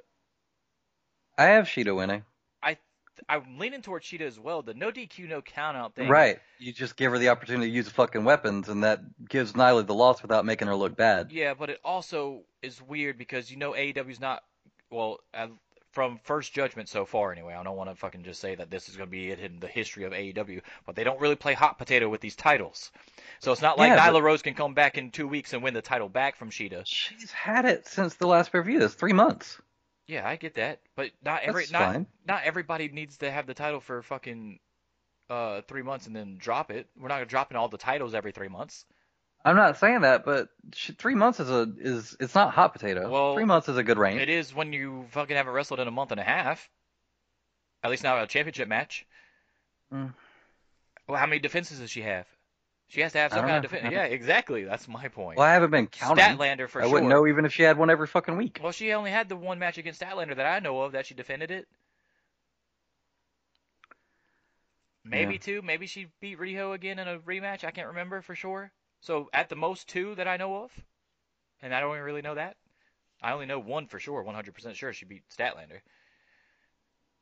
I have Shida winning. I'm leaning towards Shida as well. The no DQ, no count out thing. Right. You just give her the opportunity to use fucking weapons, and that gives Nyla the loss without making her look bad. Yeah, but it also is weird because you know AEW's not well from first judgment so far anyway. I don't want to fucking just say that this is going to be it in the history of AEW, but they don't really play hot potato with these titles. So it's not like Yeah, Nyla Rose can come back in two weeks and win the title back from Shida. She's had it since the last pay-per-view. That's three months. Yeah, I get that, but not every That's not fine. not everybody needs to have the title for fucking uh three months and then drop it. We're not gonna dropping all the titles every three months. I'm not saying that, but sh- three months is a is it's not hot potato. Well, three months is a good range. It is when you fucking haven't wrestled in a month and a half. At least not a championship match. Mm. Well, how many defenses does she have? She has to have some kind of know. defense. Yeah, exactly. That's my point. Well, I haven't been counting. Statlander for I sure. I wouldn't know even if she had one every fucking week. Well, she only had the one match against Statlander that I know of that she defended it. Maybe Yeah. two. Maybe she beat Riho again in a rematch. I can't remember for sure. So at the most two that I know of, and I don't even really know that. I only know one for sure, 100% sure she beat Statlander.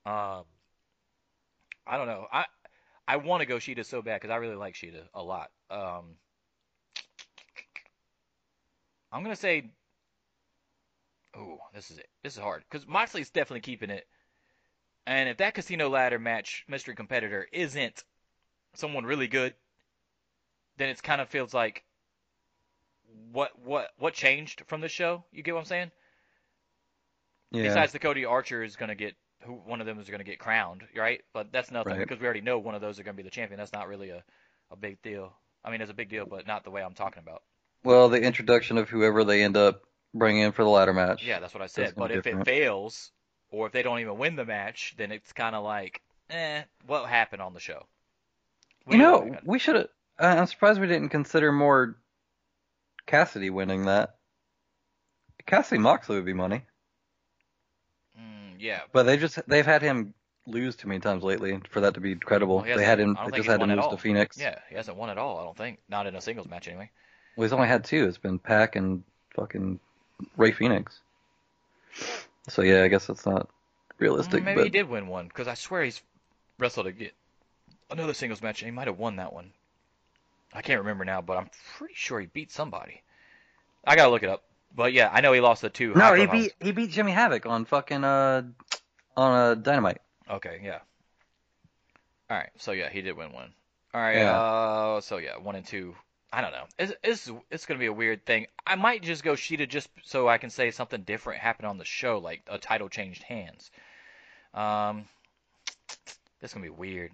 Um, I don't know. I I want to go Shida so bad because I really like Shida a lot. Um, I'm gonna say Oh, this is it. This is hard because Moxley's definitely keeping it. And if that casino ladder match mystery competitor isn't someone really good, then it kind of feels like what what what changed from the show? You get what I'm saying? Yeah. Besides the Cody Archer is gonna get who one of them is gonna get crowned, right? But that's nothing Right. because we already know one of those are gonna be the champion. That's not really a a big deal. I mean, it's a big deal, but not the way I'm talking about. Well, the introduction of whoever they end up bringing in for the ladder match. Yeah, that's what I said. But if it fails, or if they don't even win the match, then it's kind of like, eh, what happened on the show? We You know we should have. I'm surprised we didn't consider more Cassidy winning that. Cassidy Moxley would be money, yeah. but they just they've had him lose too many times lately for that to be credible. Well, they had him. They just had him lose to Fenix. Yeah, he hasn't won at all. I don't think. Not in a singles match anyway. Well, he's only had two. It's been Pac and fucking Rey Fenix. So yeah, I guess that's not realistic. Mm, maybe but he did win one because I swear he's wrestled a, get another singles match and he might have won that one. I can't remember now, but I'm pretty sure he beat somebody. I gotta look it up. But yeah, I know he lost the two. no, he beat he beat Jimmy Havoc on fucking uh on uh, Dynamite. Okay, yeah. All right, so yeah, he did win one. All right, Yeah. uh, so yeah, one and two. I don't know. It's it's it's gonna be a weird thing. I might just go Shida just so I can say something different happened on the show, like a title changed hands. Um, that's gonna be weird.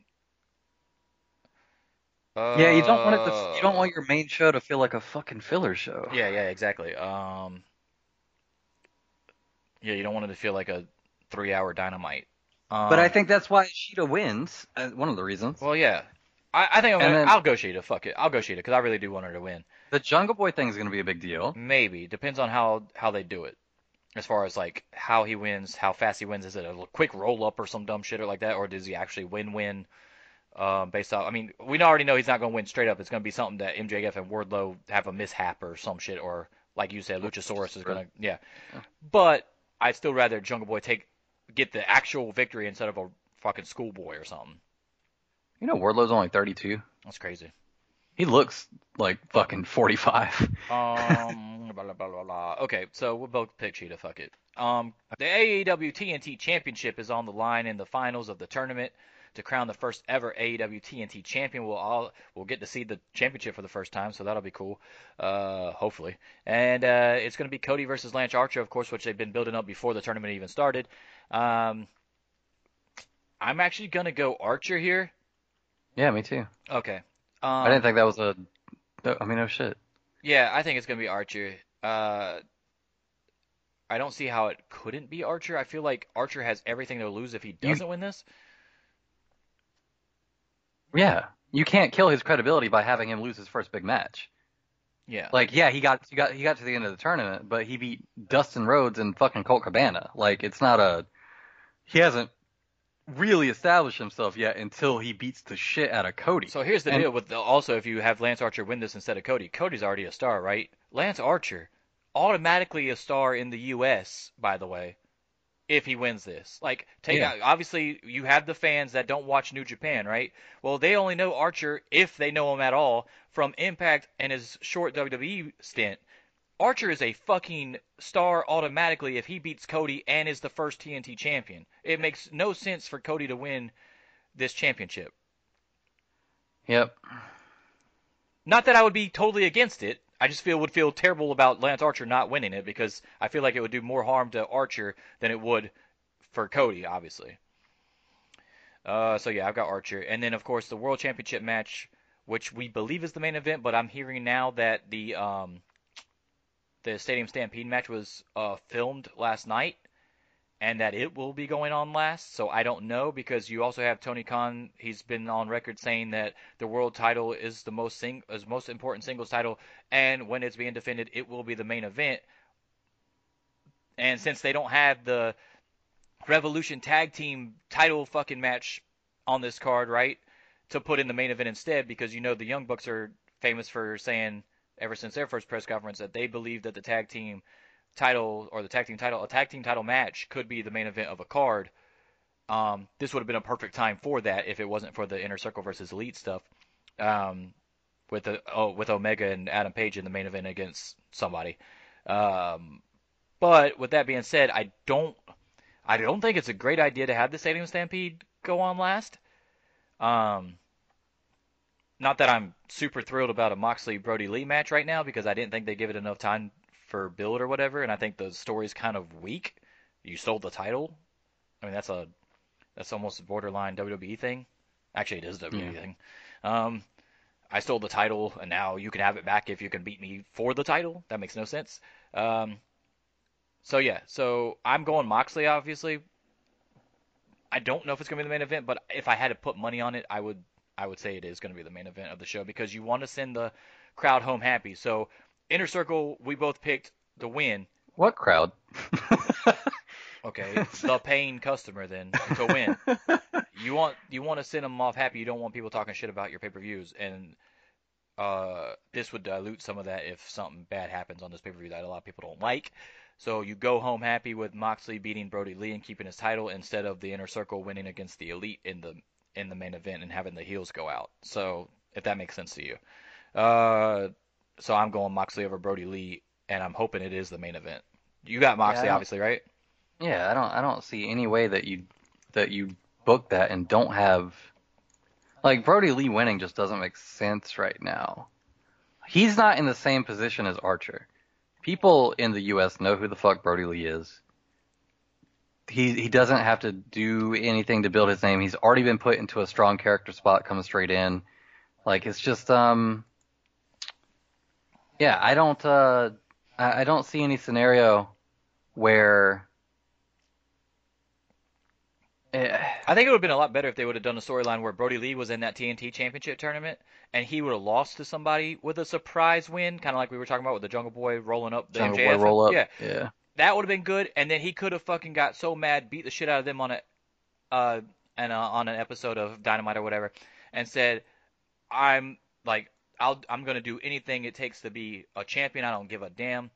Yeah, you don't want it to. You don't Uh, want your main show to feel like a fucking filler show. Yeah, yeah, exactly. Um, yeah, you don't want it to feel like a three-hour dynamite. Um, But I think that's why Shida wins. Uh, one of the reasons. Well, yeah. I, I think I'm gonna, then, I'll go Shida. Fuck it. I'll go Shida because I really do want her to win. The Jungle Boy thing is going to be a big deal. Maybe depends on how how they do it. As far as like how he wins, how fast he wins. Is it a quick roll up or some dumb shit or like that, or does he actually win win? Um, based off, I mean, we already know he's not gonna win straight up. It's gonna be something that MJF and Wardlow have a mishap or some shit, or like you said, Luchasaurus is gonna yeah. But I'd still rather Jungle Boy take get the actual victory instead of a fucking schoolboy or something. You know, Wardlow's only 32. That's crazy. He looks like fucking 45. Um, blah, blah, blah, blah, blah. Okay, so we'll both pick Shida. Fuck it. Um, the AEW TNT Championship is on the line in the finals of the tournament to crown the first ever AEW TNT champion. We'll all we'll get to see the championship for the first time, so that'll be cool. Uh, hopefully, and uh, it's going to be Cody versus Lance Archer, of course, which they've been building up before the tournament even started. Um, I'm actually going to go Archer here. yeah, me too. Okay. Um, I didn't think that was a. I mean, no shit. Yeah, I think it's gonna be Archer. Uh, I don't see how it couldn't be Archer. I feel like Archer has everything to lose if he doesn't win this. Yeah, you can't kill his credibility by having him lose his first big match. Yeah. Like, yeah, he got he got he got to the end of the tournament, but he beat Dustin Rhodes and fucking Colt Cabana. Like, it's not a. He hasn't really established himself yet until he beats the shit out of Cody. So here's the And- deal with the, also if you have Lance Archer win this instead of Cody. Cody's already a star, right? Lance Archer automatically a star in the U.S. By the way, if he wins this, like take Yeah. out obviously you have the fans that don't watch New Japan, right? Well, they only know Archer if they know him at all from Impact and his short WWE stint. Archer is a fucking star automatically if he beats Cody and is the first TNT champion. It makes no sense for Cody to win this championship. Yep. Not that I would be totally against it. I just feel would feel terrible about Lance Archer not winning it because I feel like it would do more harm to Archer than it would for Cody, obviously. Uh, so yeah, I've got Archer, and then of course the World Championship match, which we believe is the main event, but I'm hearing now that the um, the Stadium Stampede match was uh, filmed last night, and that it will be going on last. So I don't know because you also have Tony Khan. He's been on record saying that the world title is the most sing is most important singles title, and when it's being defended, it will be the main event. And since they don't have the Revolution Tag Team title fucking match on this card, right? To put in the main event instead, because you know the Young Bucks are famous for saying ever since their first press conference that they believe that the tag team title or the tag team title, a tag team title match could be the main event of a card. Um, this would have been a perfect time for that if it wasn't for the Inner Circle versus Elite stuff. Um, with the oh, with Omega and Adam Page in the main event against somebody. Um, but with that being said, I don't I don't think it's a great idea to have the Stadium Stampede go on last. Um, not that I'm super thrilled about a Moxley Brodie Lee match right now because I didn't think they give it enough time for build or whatever, and I think the story's kind of weak. You stole the title. I mean, that's a that's almost a borderline WWE thing. Actually, it is a WWE Yeah. thing. Um, I stole the title, and now you can have it back if you can beat me for the title. That makes no sense. Um, so yeah, so I'm going Moxley, obviously. I don't know if it's gonna be the main event, but if I had to put money on it, I would I would say it is gonna be the main event of the show because you want to send the crowd home happy. So Inner Circle, we both picked the win. What crowd? Okay, the paying customer then to win. You want you want to send them off happy. You don't want people talking shit about your pay per views, and uh, this would dilute some of that if something bad happens on this pay per view that a lot of people don't like. So you go home happy with Moxley beating Brodie Lee and keeping his title instead of the Inner Circle winning against the Elite in the in the main event and having the heels go out. So if that makes sense to you, uh, so I'm going Moxley over Brodie Lee, and I'm hoping it is the main event. You got Moxley, don't- obviously, right? Yeah, I don't I don't see any way that you that you book that and don't have like Brodie Lee winning just doesn't make sense right now. He's not in the same position as Archer. People in the US know who the fuck Brodie Lee is. He he doesn't have to do anything to build his name. He's already been put into a strong character spot coming straight in. Like it's just um yeah, I don't uh I, don't see any scenario where eh, I think it would have been a lot better if they would have done a storyline where Brodie Lee was in that TNT Championship tournament and he would have lost to somebody with a surprise win, kind of like we were talking about with the Jungle Boy rolling up the Jungle MJF. Boy roll up. Yeah, yeah. that would have been good, and then he could have fucking got so mad, beat the shit out of them on a, uh, and uh, on an episode of Dynamite or whatever, and said, "I'm like, I'll, I'm gonna do anything it takes to be a champion. I don't give a damn."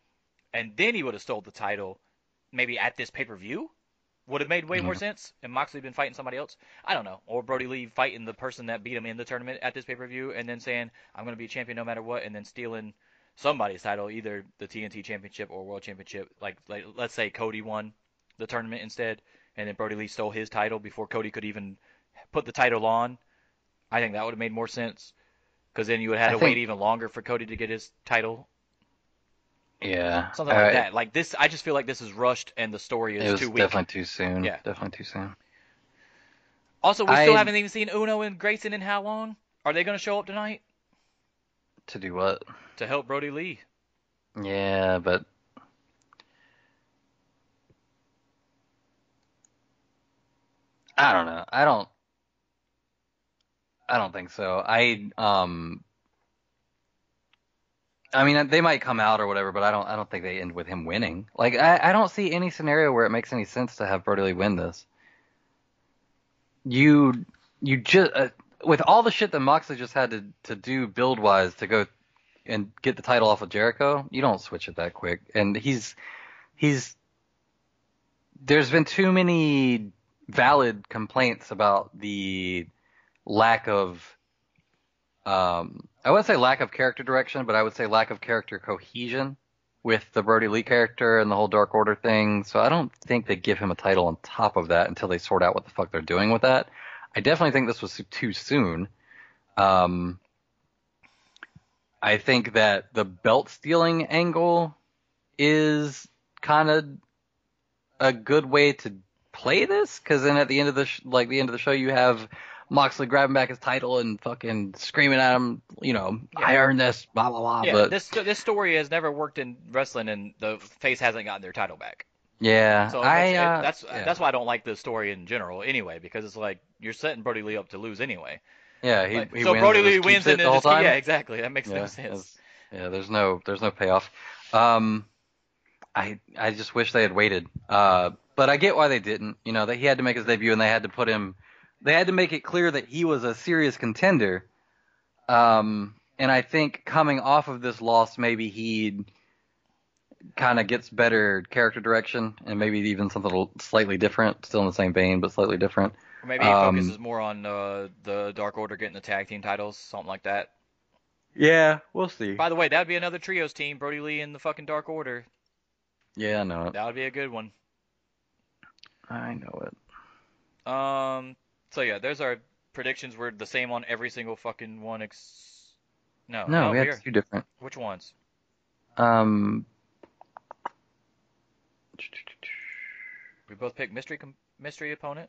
And then he would have stole the title, maybe at this pay per view. Would have made way more Mhm. sense. And Moxley been fighting somebody else. I don't know. Or Brodie Lee fighting the person that beat him in the tournament at this pay per view, and then saying, "I'm gonna be a champion no matter what," and then stealing somebody's title, either the TNT Championship or World Championship. Like, like let's say Cody won the tournament instead, and then Brodie Lee stole his title before Cody could even put the title on. I think that would have made more sense, because then you would have had I to wait even longer for Cody to get his title. Yeah. Something like Uh, that. Like this, I just feel like this is rushed, and the story is It was too weak. definitely too soon. Yeah. Definitely too soon. Also, we still haven't even seen Uno and Grayson in how long? Are they going to show up tonight To do what? to help Brodie Lee? Yeah, but I don't know. I don't I don't think so. I um I mean they might come out or whatever, but I don't I don't think they end with him winning. Like I, I don't see any scenario where it makes any sense to have Brodie Lee win this. You you just uh, with all the shit that Moxley just had to to do build wise to go and get the title off of Jericho, you don't switch it that quick. And he's he's there's been too many valid complaints about the lack of um I wouldn't say lack of character direction, but I would say lack of character cohesion with the Brodie Lee character and the whole Dark Order thing. So I don't think they give him a title on top of that until they sort out what the fuck they're doing with that. I definitely think this was too soon. Um, I think that the belt stealing angle is kind of a good way to play this because then at the end of the sh- like the end of the show you have Moxley grabbing back his title and fucking screaming at him, you know, I earned this, blah blah blah. Yeah, but this this story has never worked in wrestling, and the face hasn't gotten their title back. yeah, So I that's, uh, it, that's yeah. that's why I don't like the story in general, anyway, because it's like you're setting Brodie Lee up to lose anyway. yeah. He, Like, he so wins Brodie Lee wins it and the then whole just time. yeah, exactly. That makes yeah, no sense. yeah, there's no there's no payoff. Um, I I just wish they had waited. Uh, but I get why they didn't. You know, that he had to make his debut and they had to put him. They had to make it clear that he was a serious contender. Um, and I think coming off of this loss, maybe he kind of gets better character direction and maybe even something slightly different, still in the same vein but slightly different. Or maybe he Um, focuses more on uh, the Dark Order getting the tag team titles, something like that. Yeah, we'll see. By the way, that'd be another trios team, Brodie Lee and the fucking Dark Order. Yeah, I know it. That would be a good one. I know it. Um. So yeah, there's our predictions. Were the same on every single fucking one. Ex- no, No, no, we had two different. Which ones? Um, We both picked mystery com- mystery opponent.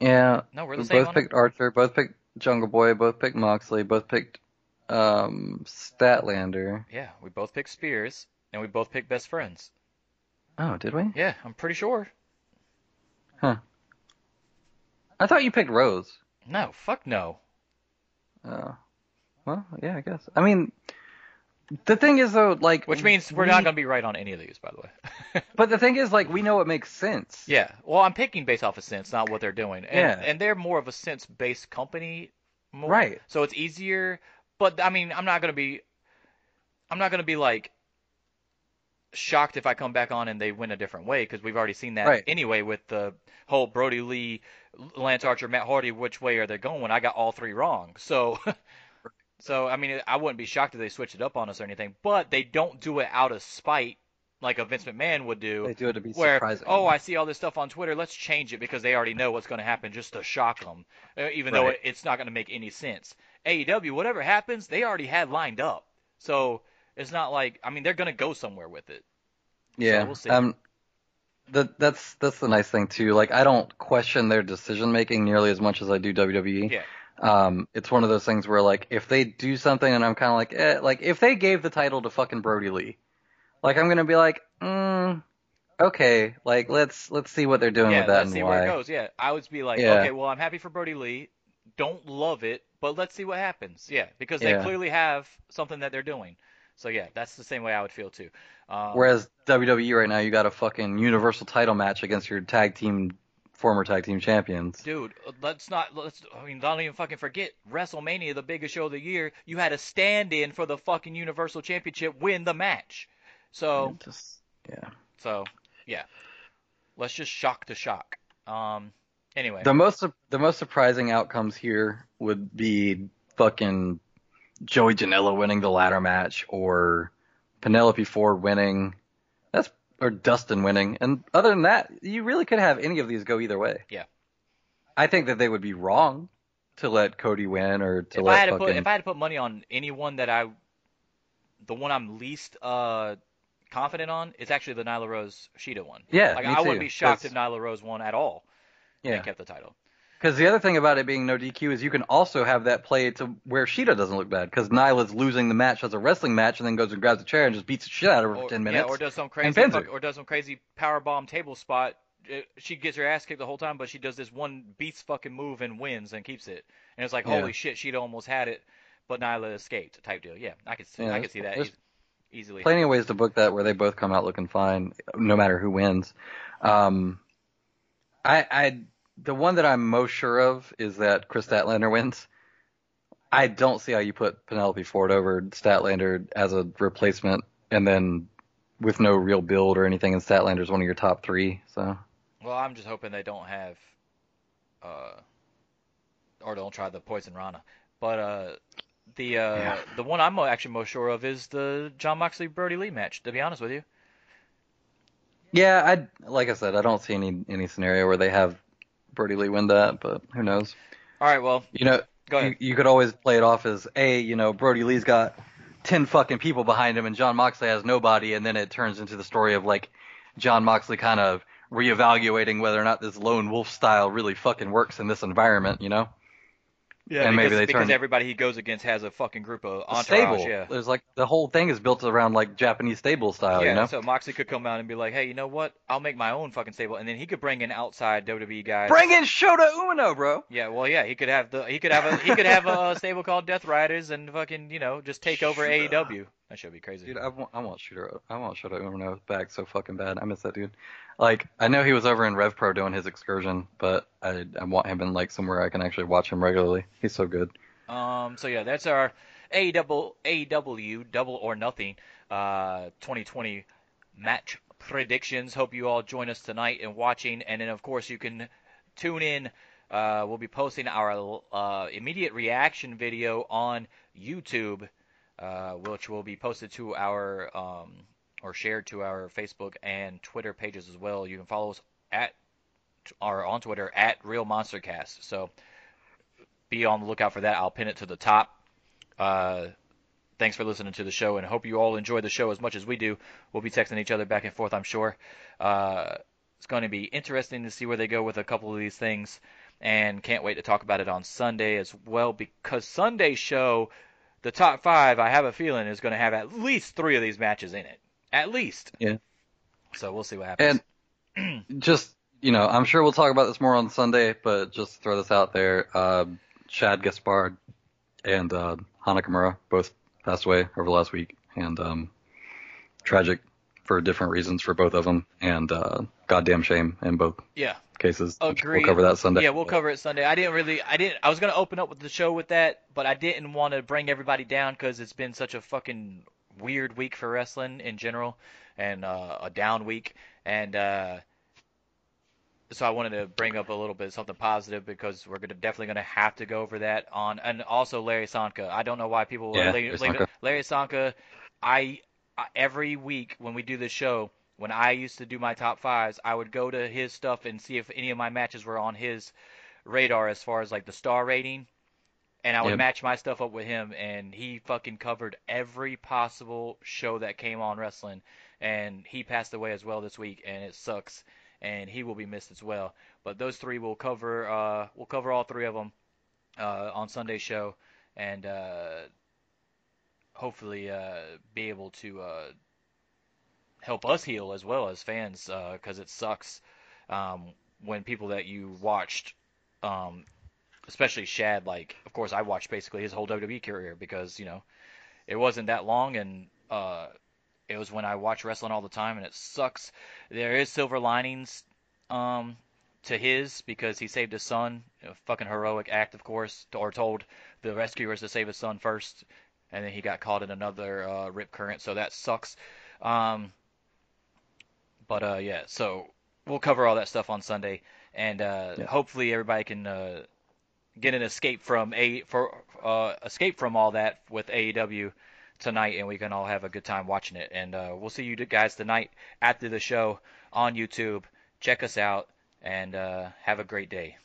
yeah, No, we're the same. we same both picked Archer, both picked Jungle Boy, both picked Moxley, both picked um Statlander. Yeah, we both picked Spears, and we both picked best friends. Oh, did we? Yeah, I'm pretty sure. I thought you picked Rose. No, fuck no. Oh, well, yeah, I guess. I mean, the thing is though, like, Which means we're we- not gonna be right on any of these, by the way. But the thing is, like, we know it makes sense. yeah. Well, I'm picking based off of sense, not what they're doing. And, Yeah. And they're more of a sense-based company. More, Right. So it's easier. But I mean, I'm not gonna be. I'm not gonna be like shocked if I come back on and they win a different way because we've already seen that Right. anyway with the whole Brodie Lee, Lance Archer, Matt Hardy. Which way are they going? I got all three wrong. So. So I mean, I wouldn't be shocked if they switched it up on us or anything, but they don't do it out of spite like a Vince McMahon would do. They do it to be where surprising. oh, I see all this stuff on Twitter, let's change it because they already know what's going to happen just to shock them, uh, even though Right. it, it's not going to make any sense. AEW, whatever happens, they already had lined up, so it's not like I mean they're going to go somewhere with it. Yeah. we'll see. Um, that that's that's the nice thing too. Like, I don't question their decision making nearly as much as I do WWE. Yeah. Um, it's one of those things where like if they do something and I'm kind of like, eh, like if they gave the title to fucking Brodie Lee, like I'm gonna be like, mm, okay, like let's let's see what they're doing yeah, with that let's see why. where it goes. Yeah, I would be like, Yeah. okay, well, I'm happy for Brodie Lee. Don't love it, but let's see what happens. Yeah, because they Yeah. clearly have something that they're doing. So yeah, that's the same way I would feel too. Um, Whereas WWE right now, you got a fucking Universal title match against your tag team, former tag team champions. Dude, uh, let's not let's I mean don't even fucking forget WrestleMania, the biggest show of the year. You had a stand-in for the fucking Universal Championship, win the match. So Just yeah. so yeah, let's just shock to shock. Um, anyway, The most the most surprising outcomes here would be fucking Joey Janela winning the ladder match or Penelope Ford winning. That's or Dustin winning. And other than that, you really could have any of these go either way. Yeah. I think that they would be wrong to let Cody win or to if let I had to fucking put if I had to put money on anyone that I, the one I'm least uh confident on is actually the Nyla Rose Shida one. Yeah, like I wouldn't be shocked 'cause- if Nyla Rose won at all yeah. and kept the title. Because the other thing about it being no DQ is you can also have that play to where Shida doesn't look bad because Nyla's losing the match as a wrestling match and then goes and grabs a chair and just beats the shit out of her Or, for ten yeah, minutes. or does some crazy pins her. fuck- or does some crazy power bomb table spot. She gets her ass kicked the whole time, but she does this one beats fucking move and wins and keeps it. And it's like, Yeah. holy shit, she'd almost had it, but Nyla escaped type deal. Yeah, I could see, Yeah, I could see that easily. Plenty of ways to book that where they both come out looking fine, no matter who wins. Um, I, I, the one that I'm most sure of is that Kris Statlander wins. I don't see how you put Penelope Ford over Statlander as a replacement, and then with no real build or anything, and Statlander's one of your top three. So Well, I'm just hoping they don't have, uh, or don't try the poison Rana. But uh, the uh, Yeah. the one I'm actually most sure of is the Jon Moxley Brodie Lee match. To be honest with you, yeah, I like I said, I don't see any any scenario where they have Brodie Lee win that, but who knows? all right. Well, You know, you, you could always play it off as a, you know, Brodie Lee's got ten fucking people behind him, and Jon Moxley has nobody, and then it turns into the story of like Jon Moxley kind of reevaluating whether or not this lone wolf style really fucking works in this environment, you know? Yeah, And because, maybe they because turn- everybody he goes against has a fucking group of entourage. stable. Yeah. There's like the whole thing is built around like Japanese stable style, yeah, you know? so Moxie could come out and be like, "Hey, you know what? I'll make my own fucking stable," and then he could bring in outside WWE guys. Bring in Shota Umino, bro. Yeah, well, yeah, he could have the he could have a he could have a stable called Death Riders and fucking you know just take over. AEW. That should be crazy. Dude, I want, I want Shooter, I want Shota Umino back so fucking bad. I miss that dude. Like, I know he was over in Rev Pro doing his excursion, but I, I want him in like somewhere I can actually watch him regularly. He's so good. Um, so yeah, that's our AEW AEW Double or Nothing uh 2020 match predictions. Hope you all join us tonight and watching, and then of course you can tune in. Uh, we'll be posting our uh, immediate reaction video on YouTube, uh, which will be posted to our um, or shared to our Facebook and Twitter pages as well. You can follow us at or on Twitter at Real Monster Cast. So be on the lookout for that. I'll pin it to the top. Uh, thanks for listening to the show, and hope you all enjoy the show as much as we do. We'll be texting each other back and forth, I'm sure. Uh, it's going to be interesting to see where they go with a couple of these things, and can't wait to talk about it on Sunday as well, because Sunday's show, the top five, I have a feeling, is going to have at least three of these matches in it. At least. Yeah. So we'll see what happens. And just, you know, I'm sure we'll talk about this more on Sunday, but just to throw this out there, uh, Shad Gaspard and uh, Hana Kimura both passed away over the last week, and um, tragic for different reasons for both of them, and uh, goddamn shame in both yeah. cases. Agreed. We'll cover that Sunday. Yeah, we'll cover it Sunday. I didn't really, I didn't, I was gonna open up with the show with that, but I didn't want to bring everybody down because it's been such a fucking weird week for wrestling in general, and uh, a down week, and uh, so I wanted to bring up a little bit something positive because we're gonna definitely gonna have to go over that on, and also Larry Csonka. I don't know why people Yeah, Larry Csonka. Larry Csonka. I every week when we do this show, when I used to do my top fives, I would go to his stuff and see if any of my matches were on his radar as far as like the star rating. And I would Yep. match my stuff up with him, and he fucking covered every possible show that came on wrestling. And he passed away as well this week, and it sucks. And he will be missed as well. But those three will cover. Uh, we'll cover all three of them uh, on Sunday's show, and uh, hopefully uh, be able to uh, help us heal as well as fans because it sucks um, when people that you watched, um, especially Shad, like of course I watched basically his whole WWE career because you know it wasn't that long and uh, it was when I watch wrestling all the time and it sucks. There is silver linings um, to his because he saved his son, a fucking heroic act of course, or told the rescuers to save his son first and then he got caught in another uh, rip current, so that sucks. Um, but uh, yeah, so we'll cover all that stuff on Sunday, and uh, Yeah. hopefully everybody can uh, get an escape from a for uh, escape from all that with AEW tonight, and we can all have a good time watching it. And uh, we'll see you guys tonight after the show on YouTube. Check us out and uh, have a great day.